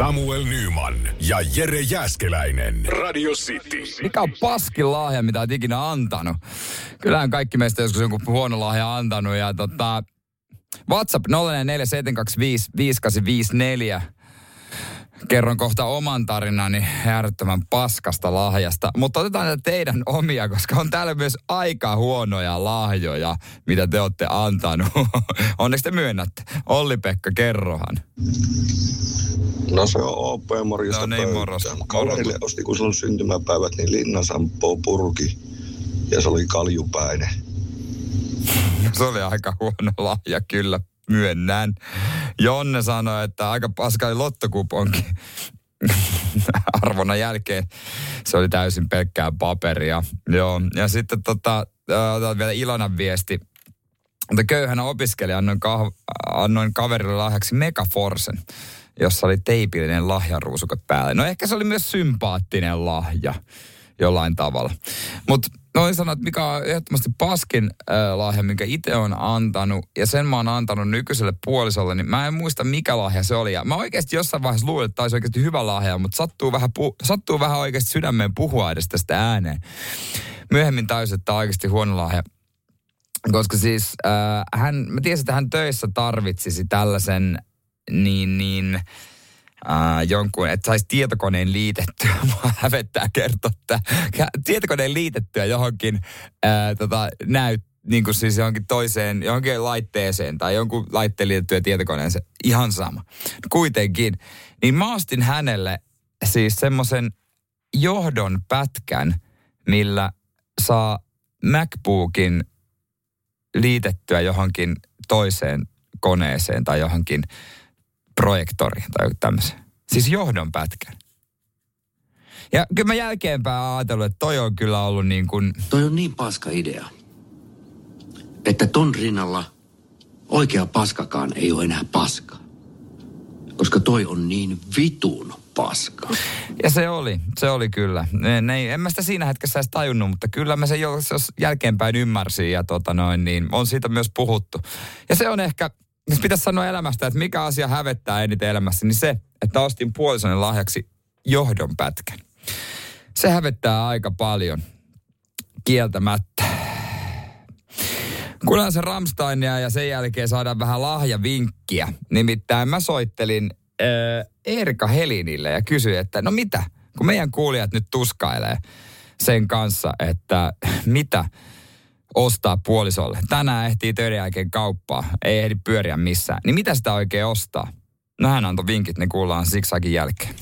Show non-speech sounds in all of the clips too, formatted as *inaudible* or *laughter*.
Samuel Nyman ja Jere Jäskeläinen. Radio City. Mikä on paskin lahja, mitä olet ikinä antanut? Kyllähän kaikki meistä joskus jonkun huono lahja antanut. Ja tota, WhatsApp 0447255854. Kerron kohta oman tarinani äärettömän paskasta lahjasta. Mutta otetaan näitä teidän omia, koska on täällä myös aika huonoja lahjoja, mitä te olette antanut. *laughs* Onneksi te myönnätte. Olli-Pekka, kerrohan. No se on OP Morjesta No niin, moros. Kaverille Moro. osti, kun se on syntymäpäivät, niin linnasampoo purki. Ja se oli kaljupäinen. Se oli aika huono lahja, kyllä, myönnän. Jonne sanoi, että aika paska oli lottokuponki. *laughs* Arvona jälkeen se oli täysin pelkkää paperia. Joo, ja sitten tota, äh, vielä Ilonan viesti. Mutta köyhänä opiskelija annoin, kah- annoin kaverille lahjaksi Megaforsen, jossa oli teipillinen lahjaruusuke päälle. No ehkä se oli myös sympaattinen lahja jollain tavalla. Mutta noin sanoa, että mikä on ehdottomasti paskin äh, lahja, minkä itse on antanut, ja sen mä oon antanut nykyiselle puolisolle, niin mä en muista mikä lahja se oli. Ja mä oikeasti jossain vaiheessa luulin, että tämä oikeasti hyvä lahja, mutta sattuu vähän, pu- sattuu vähän oikeasti sydämeen puhua edes tästä ääneen. Myöhemmin tajusin, että tämä on oikeasti huono lahja. Koska siis äh, hän, mä tiesin, että hän töissä tarvitsisi tällaisen niin, niin, äh, jonkun, että saisi tietokoneen liitettyä. *laughs* Mua hävettää kertoa, että tietokoneen liitettyä johonkin äh, tota, näyt, niin kuin siis johonkin toiseen, johonkin laitteeseen tai jonkun laitteen liitettyä tietokoneeseen. Ihan sama. Kuitenkin. Niin mä ostin hänelle siis semmoisen johdon pätkän, millä saa MacBookin liitettyä johonkin toiseen koneeseen tai johonkin projektoriin tai joku tämmöiseen. Siis johdon pätkän. Ja kyllä mä jälkeenpäin ajatellut, että toi on kyllä ollut niin kuin, Toi on niin paska idea, että ton rinnalla oikea paskakaan ei ole enää paska. Koska toi on niin vitun paska. ja se oli, se oli kyllä. Ne, ne, en mä sitä siinä hetkessä edes tajunnut, mutta kyllä mä sen jos jälkeenpäin ymmärsin ja tota noin, niin on siitä myös puhuttu. Ja se on ehkä, jos pitäisi sanoa elämästä, että mikä asia hävettää eniten elämässä, niin se, että ostin puolisonen lahjaksi johdon pätkän. Se hävettää aika paljon, kieltämättä. Kuunnellaan se Ramsteinia ja sen jälkeen saadaan vähän lahjavinkkiä. Nimittäin mä soittelin äh, Erika Helinille ja kysyin, että no mitä, kun meidän kuulijat nyt tuskailee sen kanssa, että mitä ostaa puolisolle. Tänään ehtii töiden jälkeen kauppaa, ei ehdi pyöriä missään. Niin mitä sitä oikein ostaa? No hän antoi vinkit, ne kuullaan siksaakin jälkeen.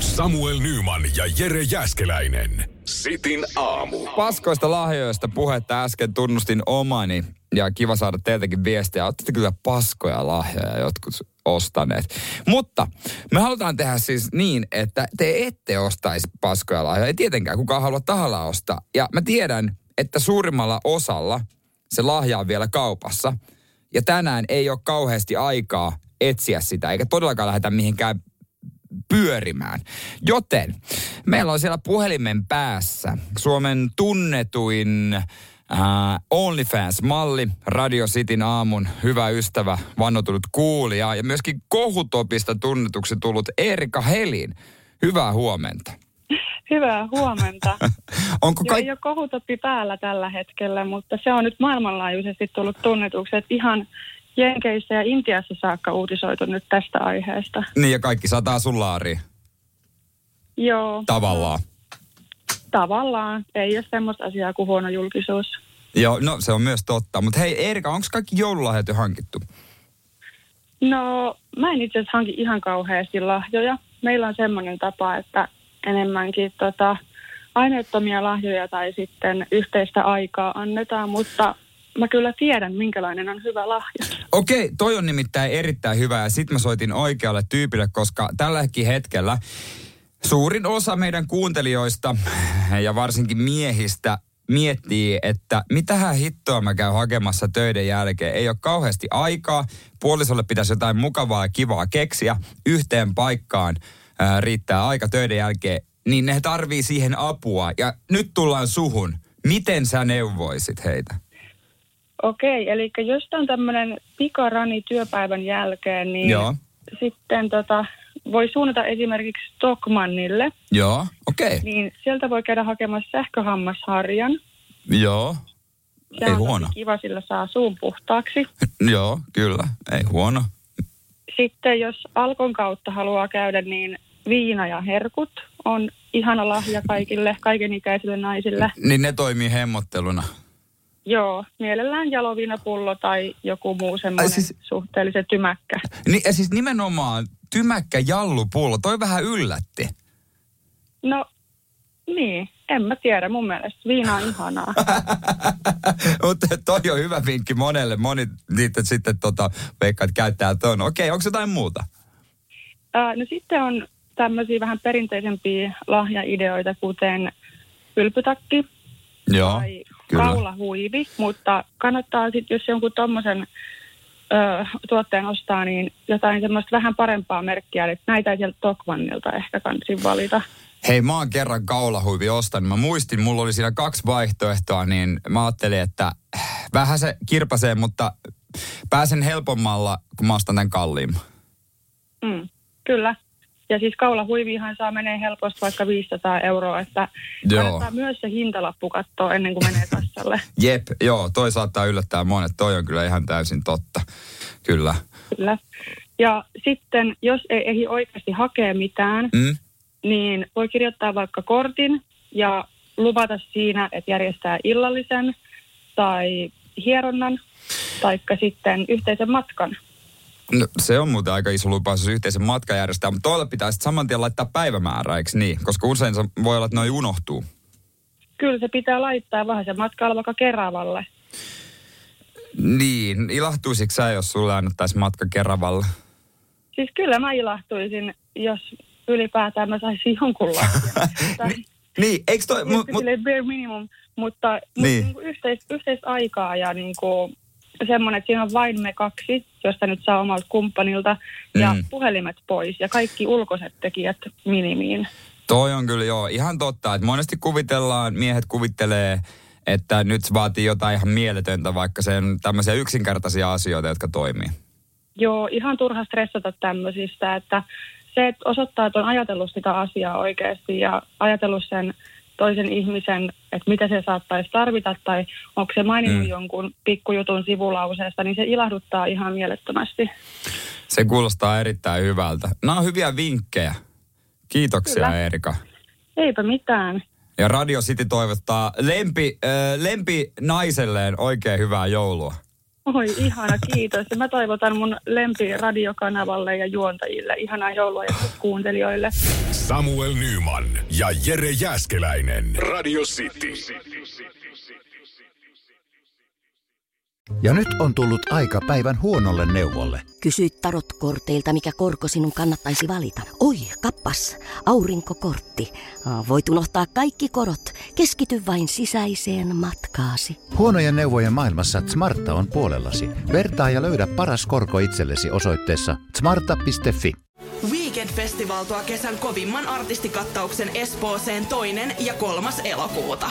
Samuel Nyman ja Jere Jäskeläinen. Sitin aamu. Paskoista lahjoista puhetta äsken tunnustin omani ja kiva saada teiltäkin viestiä. Olette kyllä paskoja lahjoja jotkut ostaneet. Mutta me halutaan tehdä siis niin, että te ette ostaisi paskoja lahjoja. Ei tietenkään kukaan halua tahalla ostaa. Ja mä tiedän, että suurimmalla osalla se lahja on vielä kaupassa. Ja tänään ei ole kauheasti aikaa etsiä sitä, eikä todellakaan lähdetä mihinkään pyörimään. Joten meillä on siellä puhelimen päässä Suomen tunnetuin äh, OnlyFans-malli, Radio Cityn aamun hyvä ystävä, vannotunut kuulija ja myöskin kohutopista tunnetuksi tullut Erika Helin. Hyvää huomenta. Hyvää huomenta. *laughs* Onko kaik- ei ole kohutoppi päällä tällä hetkellä, mutta se on nyt maailmanlaajuisesti tullut tunnetuksi, että ihan Jenkeissä ja Intiassa saakka uutisoitu nyt tästä aiheesta. Niin ja kaikki sataa sun laariin. Joo, Tavallaan. tavallaan. Ei ole semmoista asiaa kuin huono julkisuus. Joo, no se on myös totta. Mutta hei Erika, onko kaikki joululahjat jo hankittu? No, mä en itse asiassa hanki ihan kauheasti lahjoja. Meillä on semmoinen tapa, että enemmänkin tota, aineettomia lahjoja tai sitten yhteistä aikaa annetaan, mutta mä kyllä tiedän, minkälainen on hyvä lahja. Okei, toi on nimittäin erittäin hyvä ja sit mä soitin oikealle tyypille, koska tälläkin hetkellä Suurin osa meidän kuuntelijoista ja varsinkin miehistä miettii, että mitähän hittoa mä käyn hakemassa töiden jälkeen. Ei ole kauheasti aikaa. Puolisolle pitäisi jotain mukavaa ja kivaa keksiä. Yhteen paikkaan ää, riittää aika töiden jälkeen. Niin ne tarvii siihen apua. Ja nyt tullaan suhun. Miten sä neuvoisit heitä? Okei, eli jos on tämmöinen pikarani työpäivän jälkeen, niin Joo. sitten tota, voi suunnata esimerkiksi Stockmannille, Joo, okei. Okay. niin sieltä voi käydä hakemassa sähköhammasharjan. Joo. Se Ei on huono. kiva, sillä saa suun puhtaaksi. *laughs* Joo, kyllä. Ei huono. Sitten jos Alkon kautta haluaa käydä, niin viina ja herkut on ihana lahja kaikille, kaikenikäisille naisille. Niin ne toimii hemmotteluna. Joo, mielellään jaloviinapullo tai joku muu semmoinen siis- suhteellisen tymäkkä. Niin, ja siis nimenomaan tymäkkä jallupullo, toi vähän yllätti. No, niin, en mä tiedä. Mun mielestä viina on ihanaa. *laughs* Mutta toi on hyvä vinkki monelle. Moni niitä sitten tota, veikkaat käyttää ton. Okei, onko jotain muuta? Ää, no sitten on tämmöisiä vähän perinteisempiä lahjaideoita, kuten ylpytakki Joo, tai kyllä. kaulahuivi, mutta kannattaa sitten, jos jonkun tommosen ö, tuotteen ostaa, niin jotain semmoista vähän parempaa merkkiä, eli näitä ei sieltä Tokmannilta ehkä kansi valita. Hei, mä oon kerran kaulahuivi ostanut. Mä muistin, mulla oli siinä kaksi vaihtoehtoa, niin mä ajattelin, että vähän se kirpasee, mutta pääsen helpommalla, kun mä ostan tämän kalliimman. Mm, kyllä. Ja siis kaulahuivihan saa menee helposti vaikka 500 euroa, että Joo. kannattaa myös se hintalappu katsoa ennen kuin menee kassalle. *laughs* Jep, joo, toi saattaa yllättää monet. Toi on kyllä ihan täysin totta. Kyllä. Kyllä. Ja sitten, jos ei ehdi oikeasti hakea mitään, Mm? niin voi kirjoittaa vaikka kortin ja luvata siinä, että järjestää illallisen tai hieronnan, taikka sitten yhteisen matkan. No, se on muuten aika iso lupaus, jos yhteisen matkan järjestää, mutta toille pitää sitten saman tien laittaa päivämäärä, eikö niin? Koska usein se voi olla, että noi unohtuu. Kyllä se pitää laittaa vähän se matka vaikka Keravalle. Niin, ilahtuisitko sä, jos sulle annettaisiin matka Keravalle? Siis kyllä mä ilahtuisin, jos ylipäätään mä saisin jonkun lahjan. *laughs* Ni- Niin, eikö toi... Mu, mu, Silleen bare minimum, mutta, Niin. niin. mutta niin yhteis, yhteistä aikaa ja niin kuin semmoinen, että siinä on vain me kaksi, josta nyt saa omalta kumppanilta, ja Mm. puhelimet pois ja kaikki ulkoiset tekijät minimiin. toi on kyllä joo, ihan totta, että monesti kuvitellaan, miehet kuvittelee, että nyt se vaatii jotain ihan mieletöntä, vaikka se on tämmöisiä yksinkertaisia asioita, jotka toimii. Joo, ihan turha stressata tämmöisistä, että se, että osoittaa, että on ajatellut sitä asiaa oikeasti ja ajatellut sen toisen ihmisen, että mitä se saattaisi tarvita tai onko se maininnut Mm. jonkun pikkujutun sivulauseesta, niin se ilahduttaa ihan mielettömästi. Se kuulostaa erittäin hyvältä. Nämä on hyviä vinkkejä. Kiitoksia Kyllä. Erika. Eipä mitään. Ja Radio City toivottaa lempi, äh, lempi naiselleen oikein hyvää joulua. Oi, ihana, kiitos. Ja mä toivotan mun lempiradiokanavalle ja juontajille ihanaa joulua ja kuuntelijoille. Samuel Nyman ja Jere Jäskeläinen. Radio City. Ja nyt on tullut aika päivän huonolle neuvolle. Kysy tarotkorteilta, mikä korko sinun kannattaisi valita. Oi, kappas, aurinkokortti. Voit unohtaa kaikki korot. Keskity vain sisäiseen matkaasi. Huonojen neuvojen maailmassa Smarta on puolellasi. Vertaa ja löydä paras korko itsellesi osoitteessa smarta.fi. Weekend Festival tuo kesän kovimman artistikattauksen Espooseen toinen ja kolmas elokuuta.